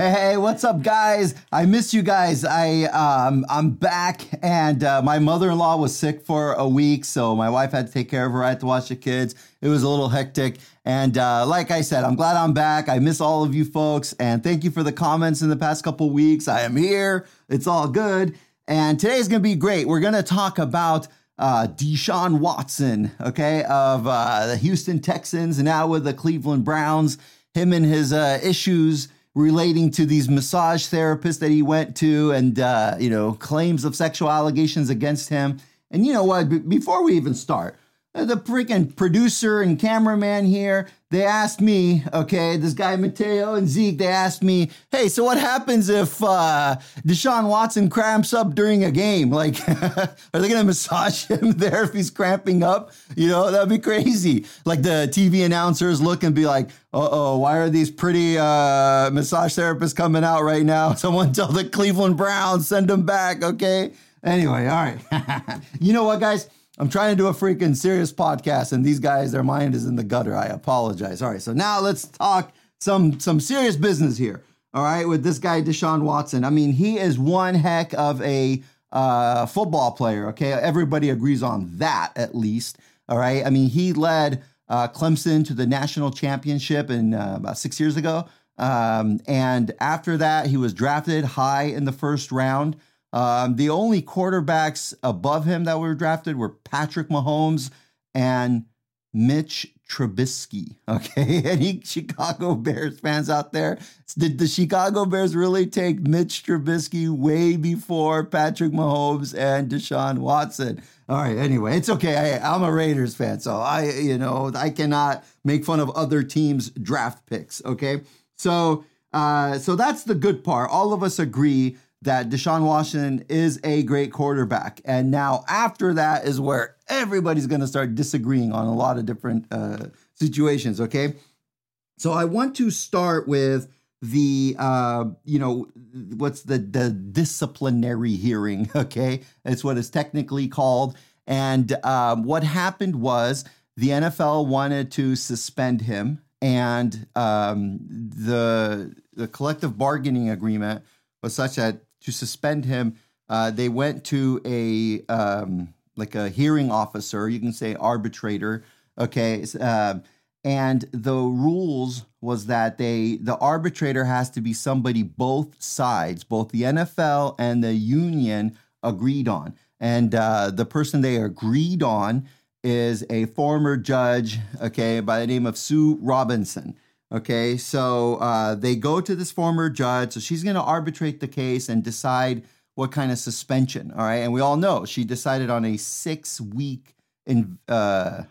Hey, what's up, guys? I miss you guys. I um, I'm back, and uh, my mother-in-law was sick for a week, so my wife had to take care of her. I had to watch the kids. It was a little hectic, and uh, like I said, I'm glad I'm back. I miss all of you folks, and thank you for the comments in the past couple weeks. I am here. It's all good, and today's gonna be great. We're gonna talk about uh, Deshaun Watson, okay, of uh, the Houston Texans, and now with the Cleveland Browns. Him and his uh, issues relating to these massage therapists that he went to and, uh, you know, claims of sexual allegations against him. And you know what? B- before we even start, uh, the freaking producer and cameraman here, they asked me, okay, this guy Mateo and Zeke, they asked me, hey, so what happens if uh, Deshaun Watson cramps up during a game? Like, are they gonna massage him there if he's cramping up? You know, that'd be crazy. Like the TV announcers look and be like, uh oh, why are these pretty uh, massage therapists coming out right now? Someone tell the Cleveland Browns, send them back, okay? Anyway, all right. you know what, guys? I'm trying to do a freaking serious podcast, and these guys, their mind is in the gutter. I apologize. All right, so now let's talk some some serious business here. All right, with this guy Deshaun Watson. I mean, he is one heck of a uh, football player. Okay, everybody agrees on that at least. All right, I mean, he led uh, Clemson to the national championship in uh, about six years ago, um, and after that, he was drafted high in the first round. Um, the only quarterbacks above him that were drafted were Patrick Mahomes and Mitch Trubisky. Okay. Any Chicago Bears fans out there? Did the Chicago Bears really take Mitch Trubisky way before Patrick Mahomes and Deshaun Watson? All right. Anyway, it's okay. I, am a Raiders fan, so I, you know, I cannot make fun of other teams' draft picks. Okay. So, uh, so that's the good part. All of us agree that Deshaun Washington is a great quarterback. And now, after that, is where everybody's going to start disagreeing on a lot of different uh, situations. Okay. So I want to start with the uh, you know what's the the disciplinary hearing okay it's what it's technically called and um, what happened was the nfl wanted to suspend him and um, the the collective bargaining agreement was such that to suspend him, uh, they went to a um, like a hearing officer. You can say arbitrator. Okay, uh, and the rules was that they the arbitrator has to be somebody both sides, both the NFL and the union agreed on, and uh, the person they agreed on is a former judge, okay, by the name of Sue Robinson. Okay, so uh, they go to this former judge. So she's going to arbitrate the case and decide what kind of suspension. All right, and we all know she decided on a six week in uh,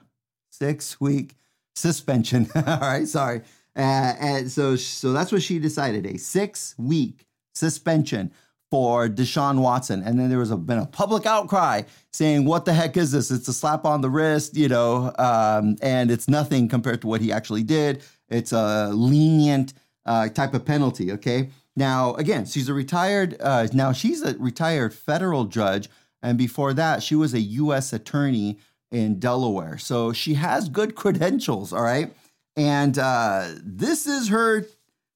six week suspension. all right, sorry. Uh, and so so that's what she decided a six week suspension for Deshaun Watson. And then there was a, been a public outcry saying, what the heck is this? It's a slap on the wrist, you know, um, and it's nothing compared to what he actually did. It's a lenient uh, type of penalty. Okay. Now, again, she's a retired, uh, now she's a retired federal judge. And before that, she was a U.S. attorney in Delaware. So she has good credentials. All right. And uh, this is her,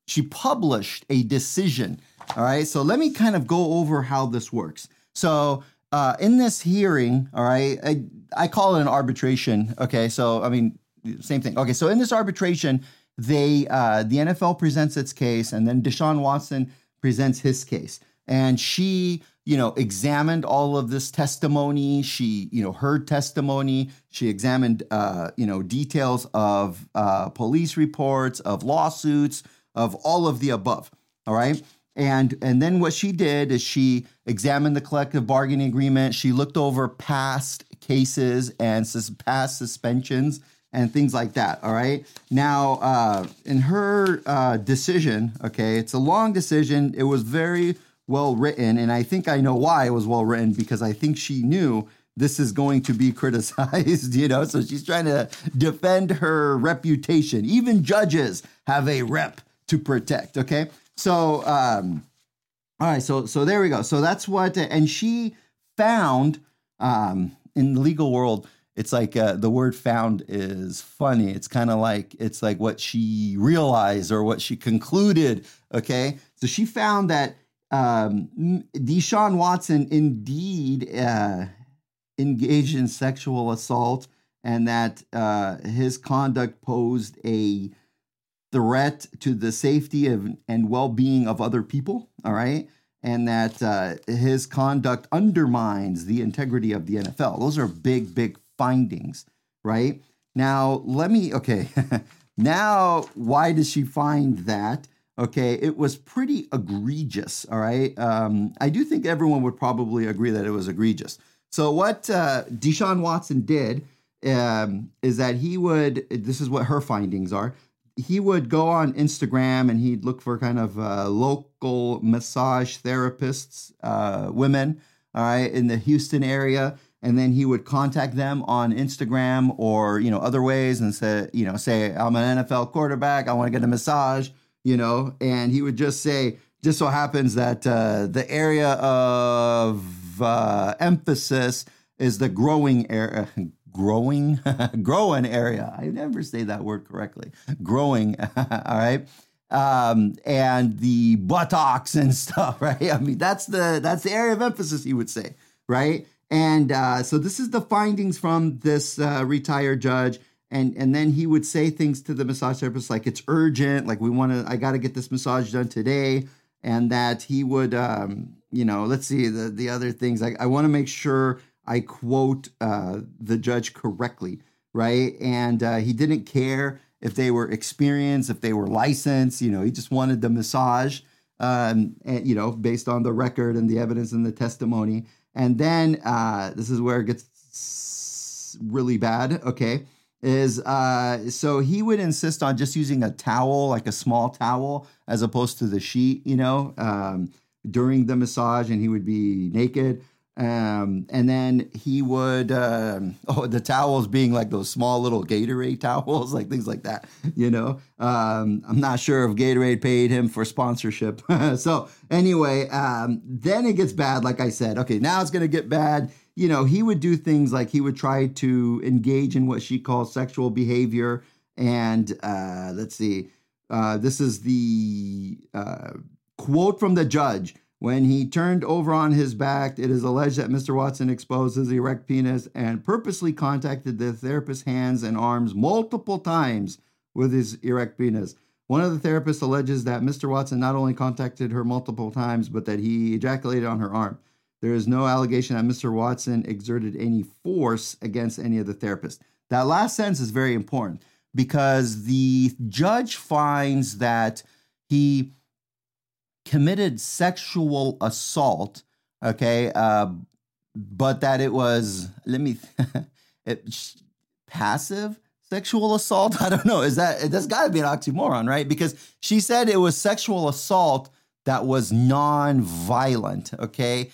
she published a decision. All right. So let me kind of go over how this works. So uh, in this hearing, all right, I, I call it an arbitration. Okay. So, I mean, same thing. Okay. So in this arbitration, they uh, the NFL presents its case, and then Deshaun Watson presents his case, and she you know examined all of this testimony. She you know heard testimony. She examined uh, you know details of uh, police reports, of lawsuits, of all of the above. All right. And and then what she did is she examined the collective bargaining agreement. She looked over past cases and sus- past suspensions and things like that. All right. Now, uh, in her uh, decision, okay, it's a long decision. It was very well written, and I think I know why it was well written because I think she knew this is going to be criticized, you know. So she's trying to defend her reputation. Even judges have a rep to protect. Okay. So, um, all right. So, so there we go. So that's what, and she found um, in the legal world it's like uh, the word found is funny. It's kind of like it's like what she realized or what she concluded. Okay, so she found that um, Deshaun Watson indeed uh, engaged in sexual assault and that uh, his conduct posed a threat to the safety of, and well being of other people. All right. And that uh, his conduct undermines the integrity of the NFL. Those are big, big findings, right? Now, let me, okay. now, why does she find that? Okay, it was pretty egregious. All right. Um, I do think everyone would probably agree that it was egregious. So, what uh, Deshaun Watson did um, is that he would, this is what her findings are. He would go on Instagram and he'd look for kind of uh, local massage therapists, uh, women, all right, in the Houston area and then he would contact them on Instagram or you know other ways and say you know say I'm an NFL quarterback. I want to get a massage you know? And he would just say just so happens that uh, the area of uh, emphasis is the growing area growing growing area. I never say that word correctly. Growing all right? Um, and the buttocks and stuff right? I mean that's the that's the area of emphasis he would say right and uh, so this is the findings from this uh, retired judge. And, and then he would say things to the massage therapist like it's urgent, like we want to, I got to get this massage done today. And that he would, um, you know, let's see the, the other things. I, I want to make sure I quote uh, the judge correctly, right? And uh, he didn't care if they were experienced, if they were licensed, you know, he just wanted the massage, um, and, you know, based on the record and the evidence and the testimony. And then uh, this is where it gets really bad. Okay. Is uh, so he would insist on just using a towel, like a small towel, as opposed to the sheet, you know, um, during the massage, and he would be naked. Um, and then he would, um, oh, the towels being like those small little Gatorade towels, like things like that, you know. Um, I'm not sure if Gatorade paid him for sponsorship. so, anyway, um, then it gets bad, like I said. Okay, now it's going to get bad. You know, he would do things like he would try to engage in what she calls sexual behavior. And uh, let's see, uh, this is the uh, quote from the judge. When he turned over on his back, it is alleged that Mr. Watson exposed his erect penis and purposely contacted the therapist's hands and arms multiple times with his erect penis. One of the therapists alleges that Mr. Watson not only contacted her multiple times, but that he ejaculated on her arm. There is no allegation that Mr. Watson exerted any force against any of the therapists. That last sentence is very important because the judge finds that he committed sexual assault, okay, uh, but that it was, let me, it, passive sexual assault. I don't know. Is that, that's got to be an oxymoron, right? Because she said it was sexual assault that was non-violent, okay?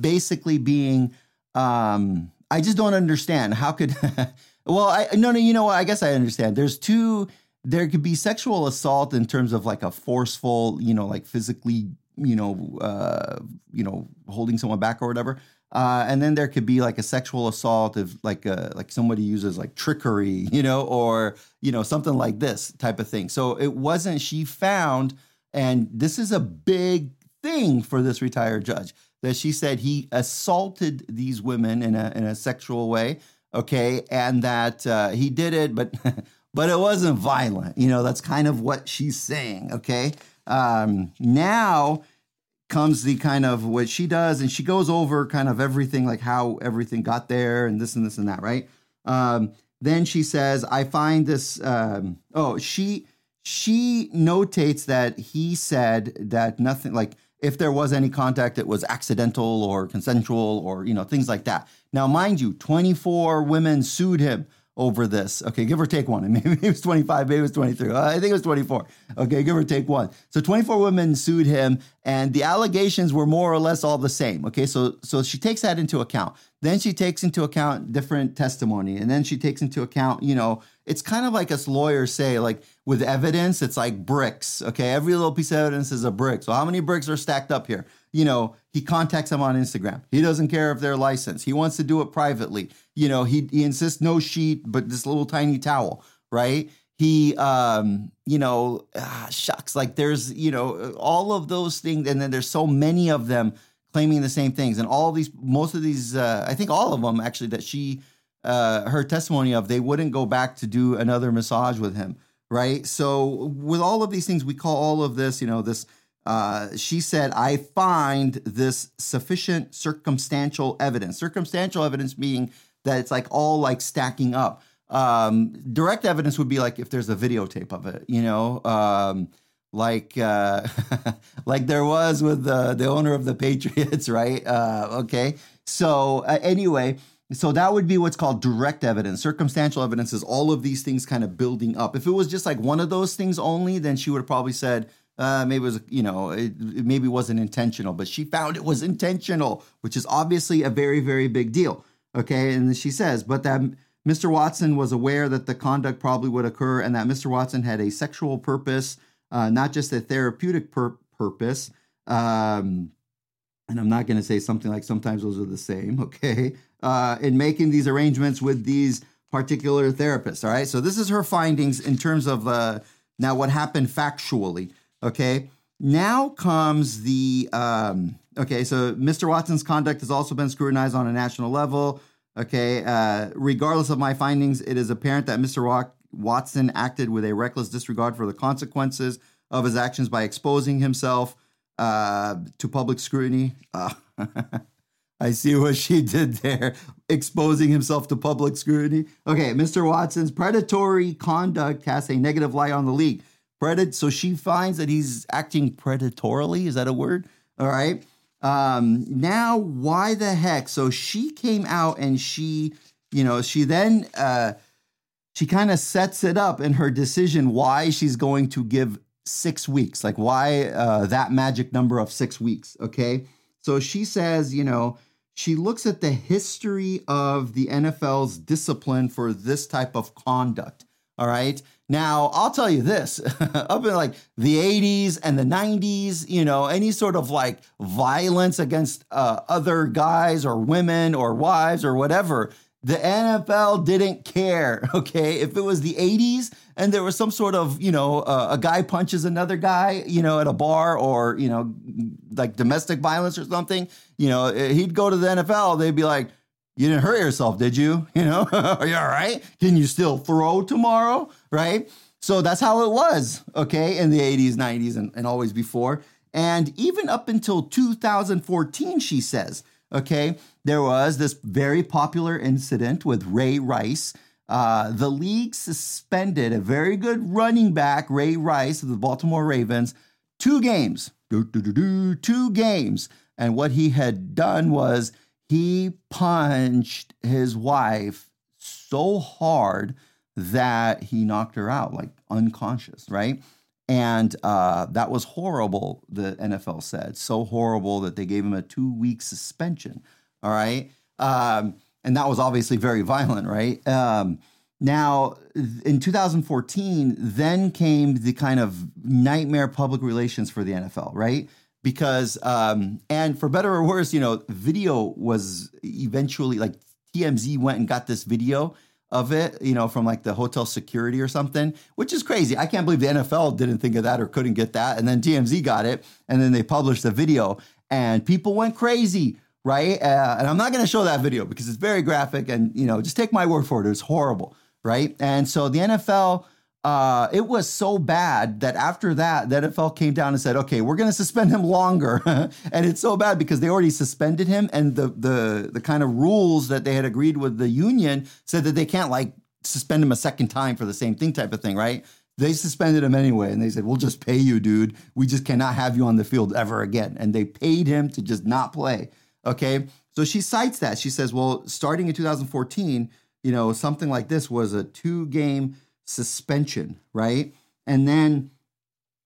Basically being, um, I just don't understand. How could, well, I, no, no, you know what? I guess I understand. There's two, there could be sexual assault in terms of like a forceful, you know, like physically, you know, uh, you know, holding someone back or whatever. Uh, and then there could be like a sexual assault if like uh, like somebody uses like trickery, you know, or you know something like this type of thing. So it wasn't. She found, and this is a big thing for this retired judge that she said he assaulted these women in a in a sexual way. Okay, and that uh, he did it, but but it wasn't violent. You know, that's kind of what she's saying. Okay. Um, now comes the kind of what she does, and she goes over kind of everything, like how everything got there, and this and this and that, right? Um, then she says, "I find this." Um, oh, she she notates that he said that nothing like if there was any contact it was accidental or consensual or you know things like that now mind you 24 women sued him over this. Okay, give or take one. Maybe it was 25, maybe it was 23. Uh, I think it was 24. Okay, give or take one. So 24 women sued him, and the allegations were more or less all the same. Okay, so so she takes that into account. Then she takes into account different testimony, and then she takes into account, you know, it's kind of like us lawyers say, like with evidence, it's like bricks. Okay, every little piece of evidence is a brick. So how many bricks are stacked up here? You know, he contacts them on Instagram. He doesn't care if they're licensed. He wants to do it privately. You know, he he insists no sheet, but this little tiny towel, right? he um you know ah, shucks like there's you know all of those things and then there's so many of them claiming the same things and all these most of these uh, i think all of them actually that she uh her testimony of they wouldn't go back to do another massage with him right so with all of these things we call all of this you know this uh, she said, I find this sufficient circumstantial evidence. Circumstantial evidence being that it's like all like stacking up. Um, direct evidence would be like if there's a videotape of it, you know, um, like uh, like there was with the the owner of the Patriots, right? Uh, okay, so uh, anyway. So that would be what's called direct evidence. Circumstantial evidence is all of these things kind of building up. If it was just like one of those things only, then she would have probably said, uh, maybe it was, you know, it, it maybe wasn't intentional, but she found it was intentional, which is obviously a very, very big deal. Okay. And she says, but that Mr. Watson was aware that the conduct probably would occur and that Mr. Watson had a sexual purpose, uh, not just a therapeutic pur- purpose. Um, and I'm not going to say something like sometimes those are the same, okay? Uh, in making these arrangements with these particular therapists, all right? So this is her findings in terms of uh, now what happened factually, okay? Now comes the, um, okay, so Mr. Watson's conduct has also been scrutinized on a national level. Okay. Uh, regardless of my findings, it is apparent that Mr. Watson acted with a reckless disregard for the consequences of his actions by exposing himself uh, to public scrutiny. Uh, I see what she did there, exposing himself to public scrutiny. Okay, Mr. Watson's predatory conduct casts a negative light on the league. Predat- so she finds that he's acting predatorily. Is that a word? All right. Um, now, why the heck? So she came out and she, you know, she then uh, she kind of sets it up in her decision why she's going to give six weeks, like why uh, that magic number of six weeks. Okay, so she says, you know, she looks at the history of the NFL's discipline for this type of conduct. All right. Now, I'll tell you this up in like the 80s and the 90s, you know, any sort of like violence against uh, other guys or women or wives or whatever, the NFL didn't care. Okay. If it was the 80s and there was some sort of, you know, uh, a guy punches another guy, you know, at a bar or, you know, like domestic violence or something, you know, he'd go to the NFL. They'd be like, you didn't hurt yourself, did you? You know, are you all right? Can you still throw tomorrow? Right? So that's how it was, okay, in the 80s, 90s, and, and always before. And even up until 2014, she says, okay, there was this very popular incident with Ray Rice. Uh, the league suspended a very good running back, Ray Rice of the Baltimore Ravens, two games, two games. And what he had done was he punched his wife so hard that he knocked her out, like unconscious, right? And uh, that was horrible, the NFL said. So horrible that they gave him a two week suspension. All right. Um, and that was obviously very violent, right? Um, now, in 2014, then came the kind of nightmare public relations for the NFL, right? Because um, and for better or worse, you know, video was eventually like TMZ went and got this video of it, you know, from like the hotel security or something, which is crazy. I can't believe the NFL didn't think of that or couldn't get that. And then TMZ got it, and then they published the video, and people went crazy, right? Uh, and I'm not going to show that video because it's very graphic, and you know, just take my word for it. It was horrible, right? And so the NFL uh, it was so bad that after that, the NFL came down and said, "Okay, we're going to suspend him longer." and it's so bad because they already suspended him, and the the the kind of rules that they had agreed with the union said that they can't like suspend him a second time for the same thing, type of thing, right? They suspended him anyway, and they said, "We'll just pay you, dude. We just cannot have you on the field ever again." And they paid him to just not play. Okay, so she cites that. She says, "Well, starting in 2014, you know, something like this was a two game." Suspension, right? And then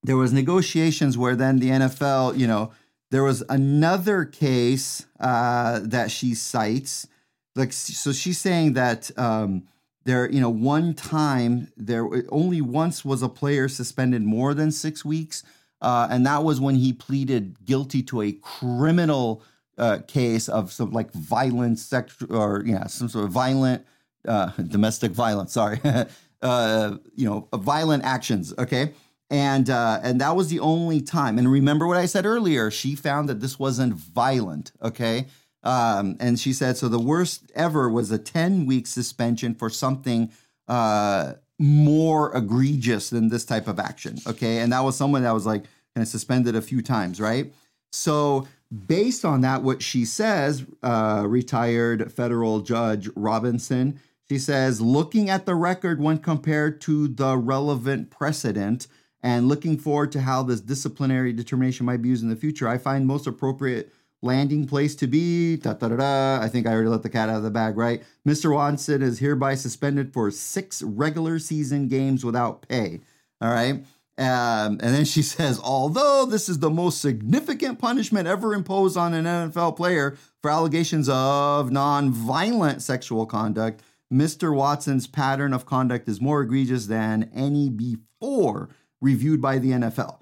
there was negotiations where then the NFL, you know, there was another case uh, that she cites. Like, so she's saying that um, there, you know, one time there only once was a player suspended more than six weeks, uh, and that was when he pleaded guilty to a criminal uh, case of some like violent sex or yeah, some sort of violent uh, domestic violence. Sorry, uh, you know, violent actions. Okay. And uh, and that was the only time. And remember what I said earlier. She found that this wasn't violent. Okay, um, and she said, so the worst ever was a 10 week suspension for something uh, more egregious than this type of action. Okay. And that was someone that was like kind of suspended a few times, right? So, based on that, what she says, uh, retired federal judge Robinson, she says, looking at the record when compared to the relevant precedent and looking forward to how this disciplinary determination might be used in the future, I find most appropriate landing place to be. Da, da, da, da. I think I already let the cat out of the bag, right? Mr. Watson is hereby suspended for six regular season games without pay. All right. Um, and then she says, although this is the most significant punishment ever imposed on an NFL player for allegations of non-violent sexual conduct, Mr. Watson's pattern of conduct is more egregious than any before reviewed by the NFL.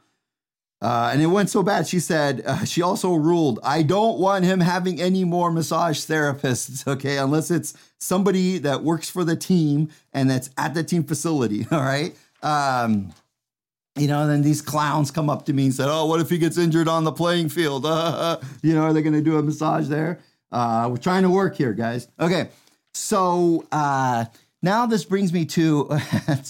Uh, and it went so bad, she said, uh, she also ruled, I don't want him having any more massage therapists, okay, unless it's somebody that works for the team and that's at the team facility, all right? Um, you know, and then these clowns come up to me and said, Oh, what if he gets injured on the playing field? Uh, you know, are they going to do a massage there? Uh, we're trying to work here, guys. Okay. So uh, now this brings me to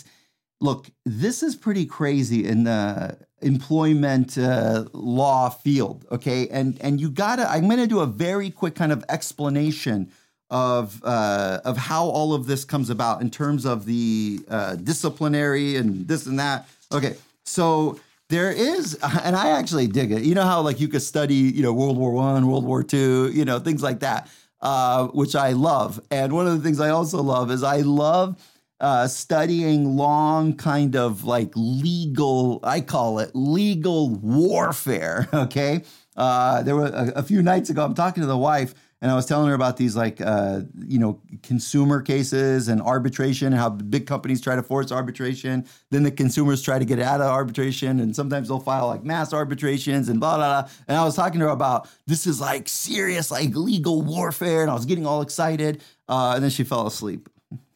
look, this is pretty crazy in the employment uh, law field. Okay, and and you gotta. I'm to do a very quick kind of explanation of uh, of how all of this comes about in terms of the uh, disciplinary and this and that. Okay, so there is, and I actually dig it. You know how like you could study, you know, World War One, World War Two, you know, things like that, uh, which I love. And one of the things I also love is I love uh, studying long kind of like legal, I call it legal warfare. Okay. Uh, there were a, a, few nights ago, I'm talking to the wife and I was telling her about these like, uh, you know, consumer cases and arbitration, and how big companies try to force arbitration. Then the consumers try to get out of arbitration. And sometimes they'll file like mass arbitrations and blah, blah, blah. And I was talking to her about this is like serious, like legal warfare. And I was getting all excited. Uh, and then she fell asleep.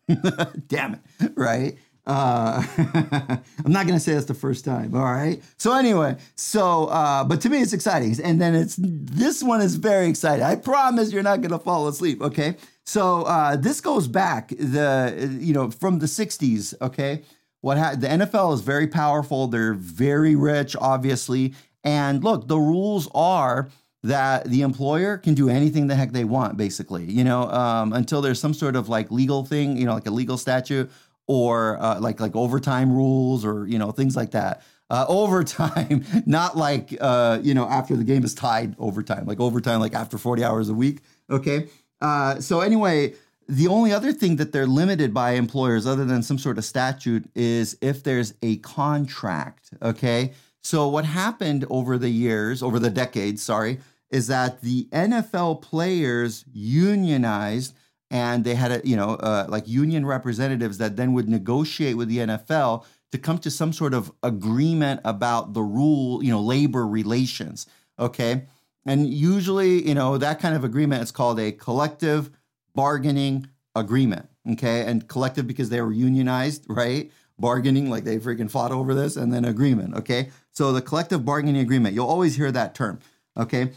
Damn it, right? Uh, I'm not gonna say that's the first time. All right. So anyway, so uh, but to me it's exciting, and then it's this one is very exciting. I promise you're not gonna fall asleep. Okay. So uh, this goes back the you know from the '60s. Okay. What ha- the NFL is very powerful. They're very rich, obviously, and look, the rules are that the employer can do anything the heck they want, basically, you know, um, until there's some sort of like legal thing, you know, like a legal statute or uh, like like overtime rules or you know things like that. Uh, overtime, not like uh, you know after the game is tied overtime, like overtime, like after 40 hours a week. Okay. Uh, so anyway, the only other thing that they're limited by employers, other than some sort of statute, is if there's a contract. Okay. So what happened over the years, over the decades, sorry, is that the NFL players unionized and they had a, you know uh, like union representatives that then would negotiate with the NFL to come to some sort of agreement about the rule, you know, labor relations. Okay. And usually, you know, that kind of agreement is called a collective bargaining agreement. Okay. And collective because they were unionized, right? Bargaining, like they freaking fought over this, and then agreement. Okay. So the collective bargaining agreement, you'll always hear that term. Okay.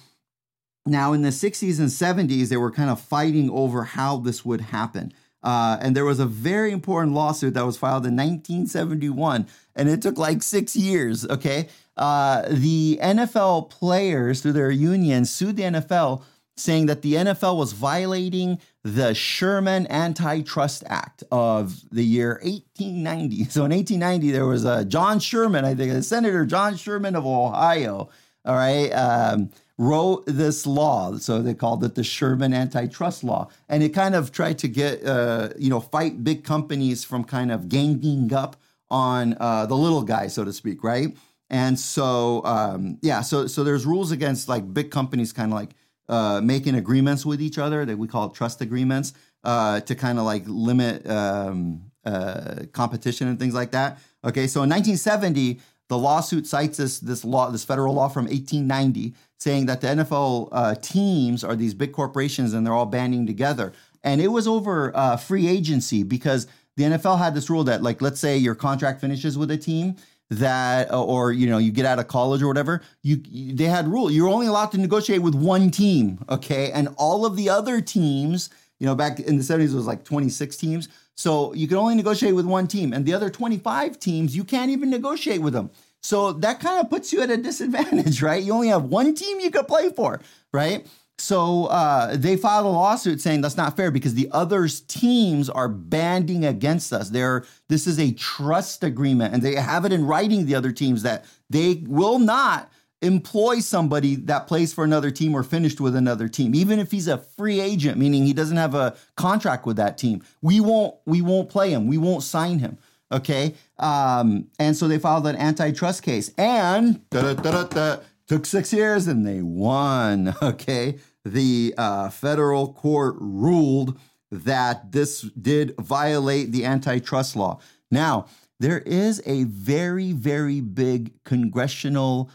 Now, in the 60s and 70s, they were kind of fighting over how this would happen. Uh, and there was a very important lawsuit that was filed in 1971, and it took like six years. Okay. Uh, the NFL players, through their union, sued the NFL saying that the NFL was violating the Sherman Antitrust Act of the year 1890. So in 1890, there was a John Sherman, I think, a Senator John Sherman of Ohio, all right, um, wrote this law. So they called it the Sherman Antitrust Law. And it kind of tried to get, uh, you know, fight big companies from kind of ganging up on uh, the little guy, so to speak, right? And so, um, yeah, so so there's rules against like big companies kind of like uh, making agreements with each other that we call trust agreements uh, to kind of like limit um, uh, competition and things like that. Okay, so in 1970, the lawsuit cites this this law, this federal law from 1890, saying that the NFL uh, teams are these big corporations and they're all banding together. And it was over uh, free agency because the NFL had this rule that, like, let's say your contract finishes with a team that, or you know, you get out of college or whatever. You, you they had rule you're only allowed to negotiate with one team, okay, and all of the other teams. You know, back in the 70s, it was like 26 teams. So you can only negotiate with one team, and the other 25 teams, you can't even negotiate with them. So that kind of puts you at a disadvantage, right? You only have one team you could play for, right? So uh, they filed a lawsuit saying that's not fair because the other teams are banding against us. They're this is a trust agreement, and they have it in writing. The other teams that they will not employ somebody that plays for another team or finished with another team even if he's a free agent meaning he doesn't have a contract with that team. We won't we won't play him. We won't sign him okay? Um, and so they filed an antitrust case and took six years and they won okay? The uh, federal court ruled that this did violate the antitrust law. Now there is a very very big congressional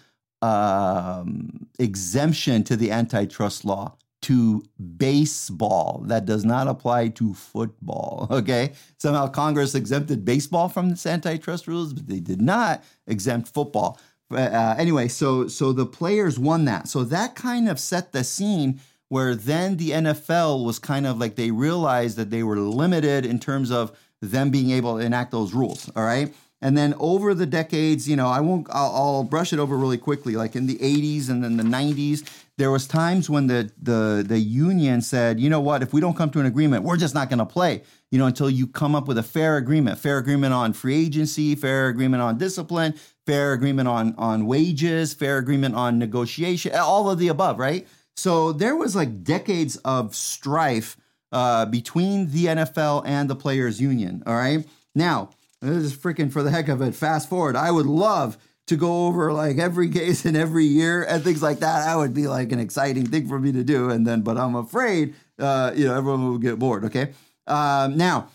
um, exemption to the antitrust law to baseball. That does not apply to football. Okay. Somehow Congress exempted baseball from this antitrust rules, but they did not exempt football. Uh, anyway, so so the players won that. So that kind of set the scene where then the NFL was kind of like they realized that they were limited in terms of them being able to enact those rules. All right. And then over the decades, you know, I won't, I'll, I'll, brush it over really quickly. Like in the 80s and then the 90s, there was times when the, the, the union said, you know what, if we don't come to an agreement, we're just not going to play, you know, until you come up with a fair agreement, fair agreement on free agency, fair agreement on discipline, fair agreement on, on wages, fair agreement on negotiation, all of the above, right? So there was like decades of strife uh, between the NFL and the players union. All right. Now, this is freaking for the heck of it. Fast forward. I would love to go over like every case in every year and things like that. That would be like an exciting thing for me to do. And then, but I'm afraid, uh, you know, everyone will get bored. Okay. Um, now,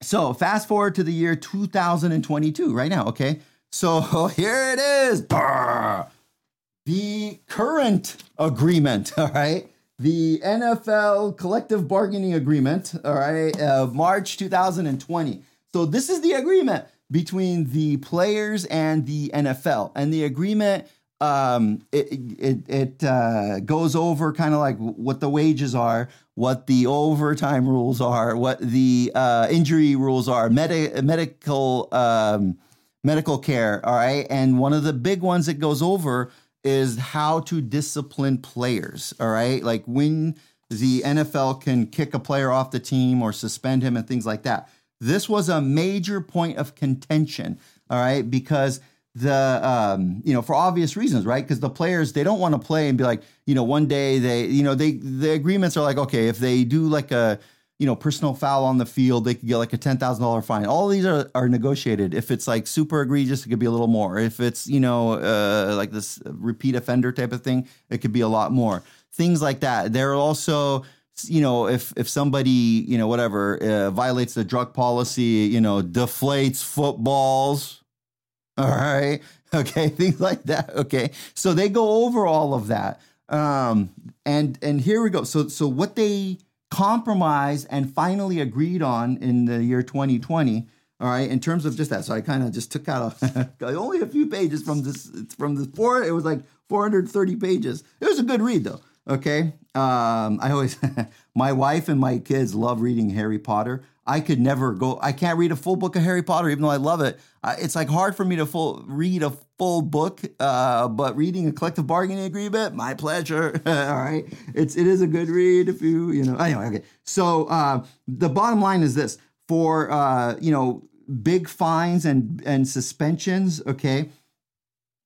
so fast forward to the year 2022 right now. Okay. So here it is. The current agreement. All right. The NFL collective bargaining agreement. All right. Uh, March 2020. So this is the agreement between the players and the NFL, and the agreement um, it it, it uh, goes over kind of like what the wages are, what the overtime rules are, what the uh, injury rules are, medi- medical um, medical care. All right, and one of the big ones that goes over is how to discipline players. All right, like when the NFL can kick a player off the team or suspend him and things like that. This was a major point of contention, all right, because the um, you know for obvious reasons, right? Because the players they don't want to play and be like, you know, one day they you know they the agreements are like, okay, if they do like a you know personal foul on the field, they could get like a ten thousand dollar fine. All these are are negotiated. If it's like super egregious, it could be a little more. If it's you know uh, like this repeat offender type of thing, it could be a lot more. Things like that. They're also you know, if if somebody, you know, whatever, uh, violates the drug policy, you know, deflates footballs, all right, okay, things like that, okay. So they go over all of that, um, and and here we go. So so what they compromised and finally agreed on in the year 2020. All right, in terms of just that, so I kind of just took out a, only a few pages from this from this four. It was like 430 pages. It was a good read though. Okay. Um, I always, my wife and my kids love reading Harry Potter. I could never go. I can't read a full book of Harry Potter, even though I love it. Uh, it's like hard for me to full read a full book. Uh, but reading a collective bargaining agreement, my pleasure. All right, it's it is a good read if you you know. Anyway, okay. So uh, the bottom line is this: for uh, you know big fines and and suspensions. Okay,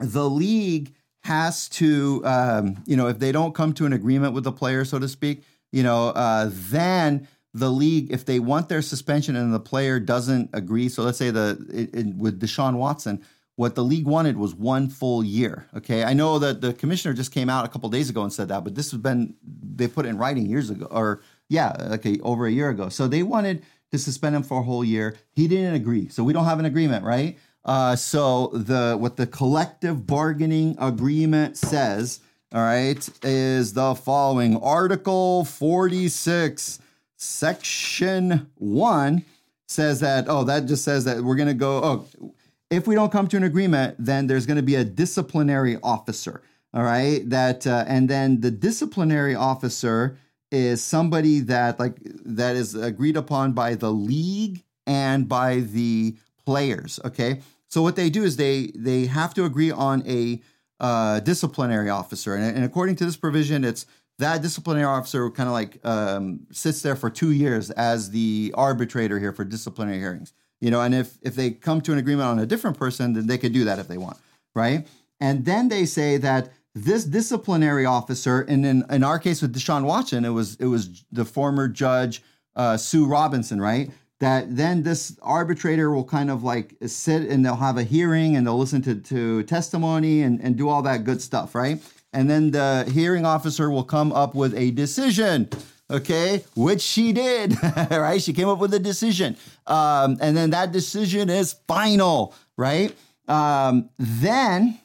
the league has to, um, you know, if they don't come to an agreement with the player, so to speak, you know, uh, then the league, if they want their suspension and the player doesn't agree, so let's say the it, it, with Deshaun Watson, What the league wanted was one full year. Okay, I know that the commissioner just came out a couple days ago and said that, but this has been they put it in writing years ago, or yeah, okay, over a year ago. So they wanted to suspend him for a whole year. He didn't agree, so we don't have an agreement, right? Uh, so the what the collective bargaining agreement says, all right, is the following: Article forty six, Section one says that. Oh, that just says that we're going to go. Oh, if we don't come to an agreement, then there's going to be a disciplinary officer. All right, that uh, and then the disciplinary officer is somebody that like that is agreed upon by the league and by the players. Okay. So what they do is they they have to agree on a uh, disciplinary officer, and, and, according to this provision, it's that disciplinary officer kind of like um, sits there for two years as the arbitrator here for disciplinary hearings. You know, and if if they come to an agreement on a different person, then they could do that if they want, right? And then they say that this disciplinary officer, and in, in our case with Deshaun Watson, it was it was the former judge uh, Sue Robinson, right? That then this arbitrator will kind of like sit and they'll have a hearing and they'll listen to, to testimony and, and do all that good stuff, right? And then the hearing officer will come up with a decision, okay, which she did, right? She came up with a decision. Um, and then that decision is final, right? Um, then,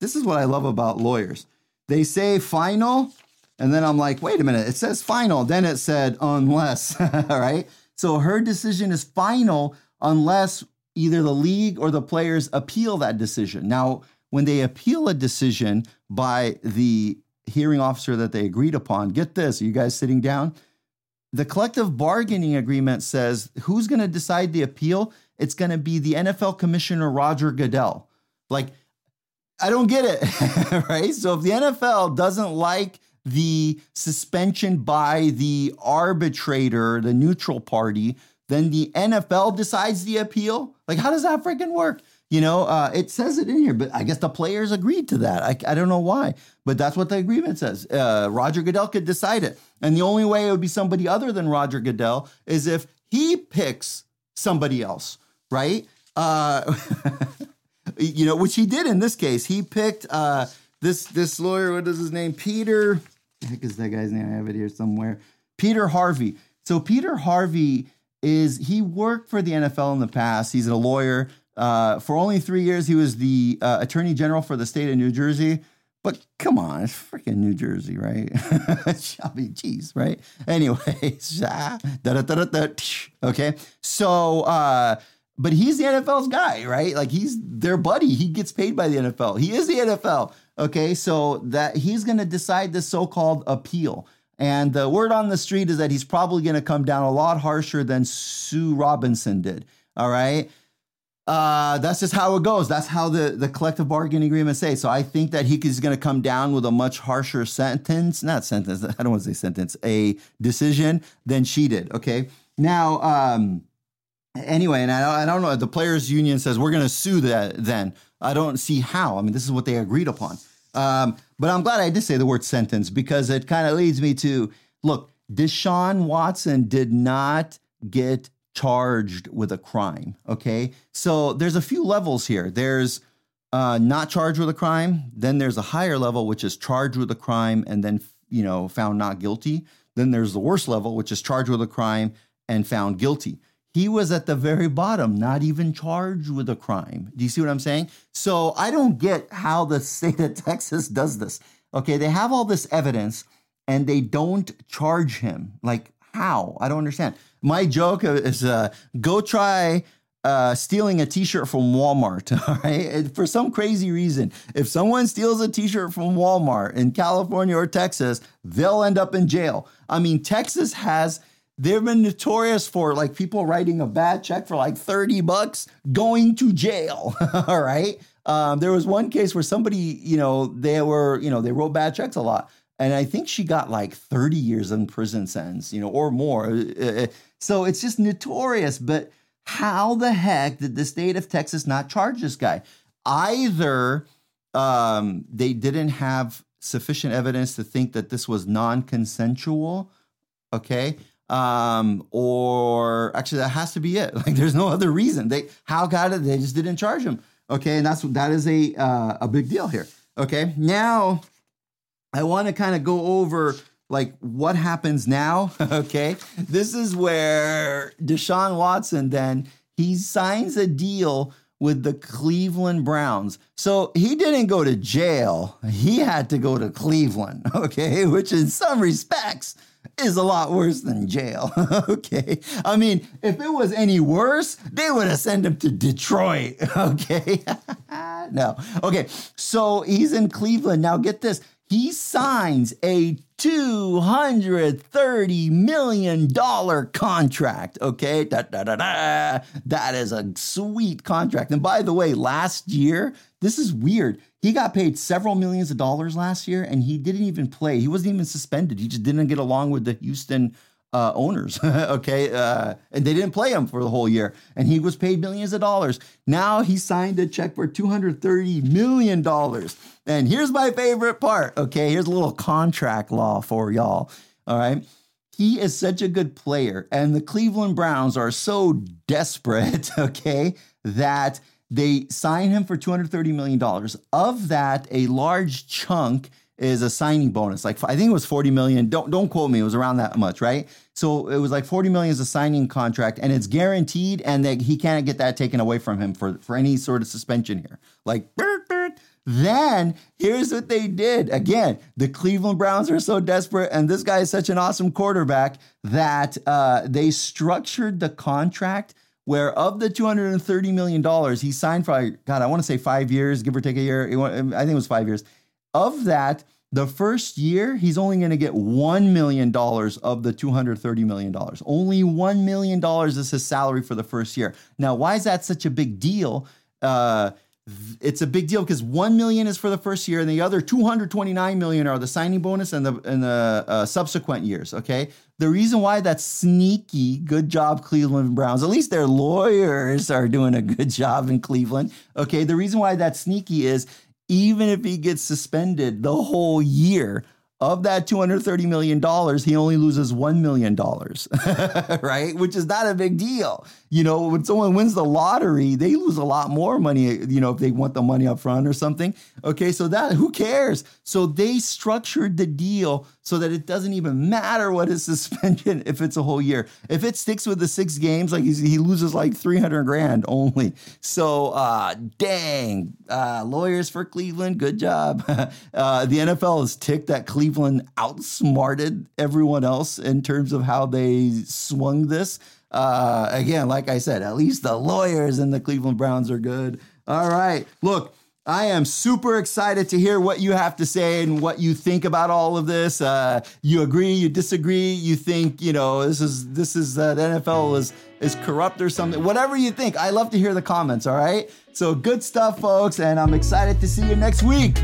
this is what I love about lawyers. They say final, and then I'm like, wait a minute, it says final. Then it said unless, right? So her decision is final unless either the league or the players appeal that decision. Now, when they appeal a decision by the hearing officer that they agreed upon, get this, you guys sitting down? The collective bargaining agreement says who's going to decide the appeal? It's going to be the NFL commissioner Roger Goodell. Like, I don't get it, right? So if the NFL doesn't like the suspension by the arbitrator, the neutral party, then the NFL decides the appeal? Like, how does that freaking work? You know, uh, it says it in here, but I guess the players agreed to that. I, I don't know why, but that's what the agreement says. Uh, Roger Goodell could decide it. And the only way it would be somebody other than Roger Goodell is if he picks somebody else, right? Uh, you know, which he did in this case. He picked uh, this this lawyer. What is his name? Peter heck is that guy's name? I have it here somewhere. Peter Harvey. So Peter Harvey is he worked for the NFL in the past. He's a lawyer. Uh, for only three years, he was the uh, attorney general for the state of New Jersey. But come on, it's freaking New Jersey, right? I mean, geez, right? Anyways, okay. So, uh, but he's the NFL's guy, right? Like he's their buddy. He gets paid by the NFL. He is the NFL. Okay, so that he's going to decide this so-called appeal. And the word on the street is that he's probably going to come down a lot harsher than Sue Robinson did. All right. Uh, that's just how it goes. That's how the, the collective bargaining agreement say. So I think that he is going to come down with a much harsher sentence, not sentence. I don't want to say sentence, a decision than she did. Okay. Now, um, anyway, and I, I don't know. The players' union says we're going to sue that. Then I don't see how. I mean, this is what they agreed upon. Um, but I'm glad I did say the word sentence because it kind of leads me to look. Deshaun Watson did not get charged with a crime. Okay, so there's a few levels here. There's uh, not charged with a crime. Then there's a higher level, which is charged with a crime and then you know found not guilty. Then there's the worst level, which is charged with a crime and found guilty. He was at the very bottom, not even charged with a crime. Do you see what I'm saying? So I don't get how the state of Texas does this. Okay, they have all this evidence and they don't charge him. Like, how? I don't understand. My joke is uh, go try uh, stealing a t-shirt from Walmart, all right? For some crazy reason, if someone steals a t-shirt from Walmart in California or Texas, they'll end up in jail. I mean, Texas has They've been notorious for like people writing a bad check for like 30 bucks going to jail. All right. Um, there was one case where somebody, you know, they were, you know, they wrote bad checks a lot. And I think she got like 30 years in prison sentence, you know, or more. Uh, uh, so it's just notorious. But how the heck did the state of Texas not charge this guy? Either um, they didn't have sufficient evidence to think that this was non consensual, okay? Um, or actually that has to be it. Like there's no other reason. They how got it? They just didn't charge him. Okay, and that's that is a uh, a big deal here. Okay, now I want to kind of go over like what happens now. okay, this is where Deshaun Watson then he signs a deal with the Cleveland Browns. So he didn't go to jail. He had to go to Cleveland, okay, which in some respects is a lot worse than jail. okay. I mean, if it was any worse, they would have sent him to Detroit. Okay. no. Okay. So he's in Cleveland. Now get this. He signs a $230 million contract. Okay. Da, da, da, da. That is a sweet contract. And by the way, last year, this is weird. He got paid several millions of dollars last year and he didn't even play. He wasn't even suspended. He just didn't get along with the Houston uh, owners. okay. Uh, and they didn't play him for the whole year. And he was paid millions of dollars. Now he signed a check for $230 million. And here's my favorite part. Okay. Here's a little contract law for y'all. All right. He is such a good player. And the Cleveland Browns are so desperate, okay, that they sign him for $230 million. Of that, a large chunk is a signing bonus. Like I think it was 40 million. Don't don't quote me. It was around that much, right? So it was like 40 million is a signing contract and it's guaranteed and that he can't get that taken away from him for, for any sort of suspension here. Like then here's what they did. Again, the Cleveland Browns are so desperate, and this guy is such an awesome quarterback that uh, they structured the contract where of the $230 million he signed for, God, I want to say five years, give or take a year. I think it was five years. Of that, the first year, he's only going to get $1 million of the $230 million. Only $1 million is his salary for the first year. Now, why is that such a big deal? Uh, it's a big deal because 1 million is for the first year and the other 229 million are the signing bonus and the and the uh, subsequent years okay the reason why that's sneaky good job cleveland browns. At least their lawyers are doing a good job in cleveland. Okay the reason why that's sneaky is even if he gets suspended the whole year, of that $230 million, he only loses $1 million, right? Which is not a big deal. You know, when someone wins the lottery, they lose a lot more money, you know, if they want the money up front or something. Okay, so that, who cares? So they structured the deal so that it doesn't even matter what his suspension if it's a whole year. If it sticks with the six games, like he loses like 300 grand only. So, uh, dang, uh, lawyers for Cleveland, good job. uh, the NFL is ticked that Cleveland outsmarted everyone else in terms of how they swung this. Uh, again, like I said, at least the lawyers in the Cleveland Browns are good. All right. Look, I am super excited to hear what you have to say and what you think about all of this. Uh, you agree, you disagree, you think you know this is this is uh, the NFL is is corrupt or something. Whatever you think, I love to hear the comments. All right, so good stuff, folks, and I'm excited to see you next week.